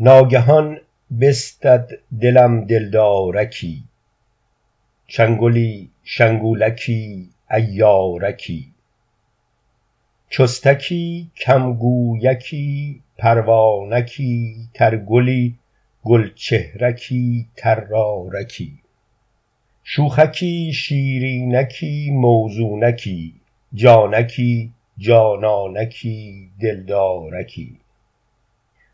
ناگهان بستد دلم دلدارکی شنگلی شنگولکی عیارکی. چستکی کم گویکی پروانکی ترگلی گل چهرکی طرارکی شوخکی شیرینکی موزونکی جانکی جانانکی دلدارکی.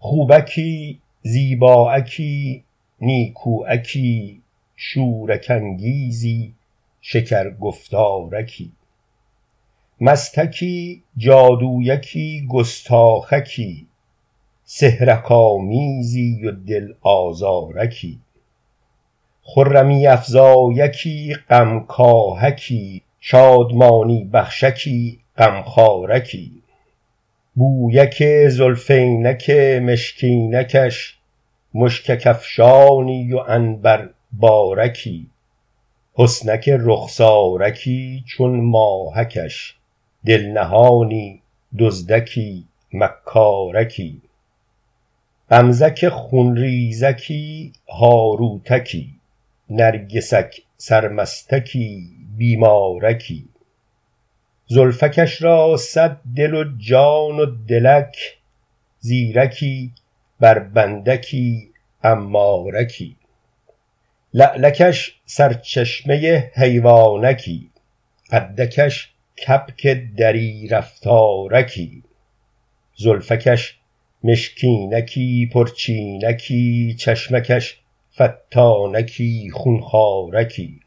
خوبکی زیباکی نیکوکی شورک انگیزی شکرگفتارکی. مستکی جادویکی گستاخکی. سحرک آمیزی و دل آزارکی خرمی افزایکی غمکاهکی. شادمانی بخشکی غمخوارکی. بویک زلفینک مشکینکش مشکک افشانی و عنبربارکی حسنک رخسارکی چون ماهکش. دل نهانی دزدکی مکارکی. غمزک خون ریزکی هاروتکی. نرگسک سرمستکی بیمارکی. زلفکش را صد دل و جان و دلک زیرکی بربندکی امارکی. لعلکش سرچشمه حیوانکی قدکش کبک دری رفتارکی. زلفکش مشکینکی پرچینکی چشمکش فتانکی خون خوارکی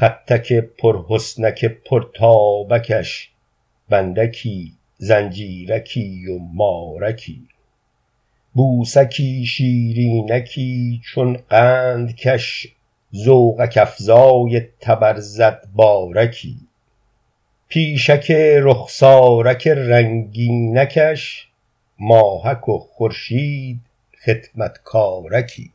خطک پرحسنک پرتابکش بندکی زنجیرکی و مارکی. بوسکی شیرینکی چون قندکش ذوقک افزای طبرزدبارکی پیشک رخسارک رنگینکش ماهک و خورشید خدمتکارکی.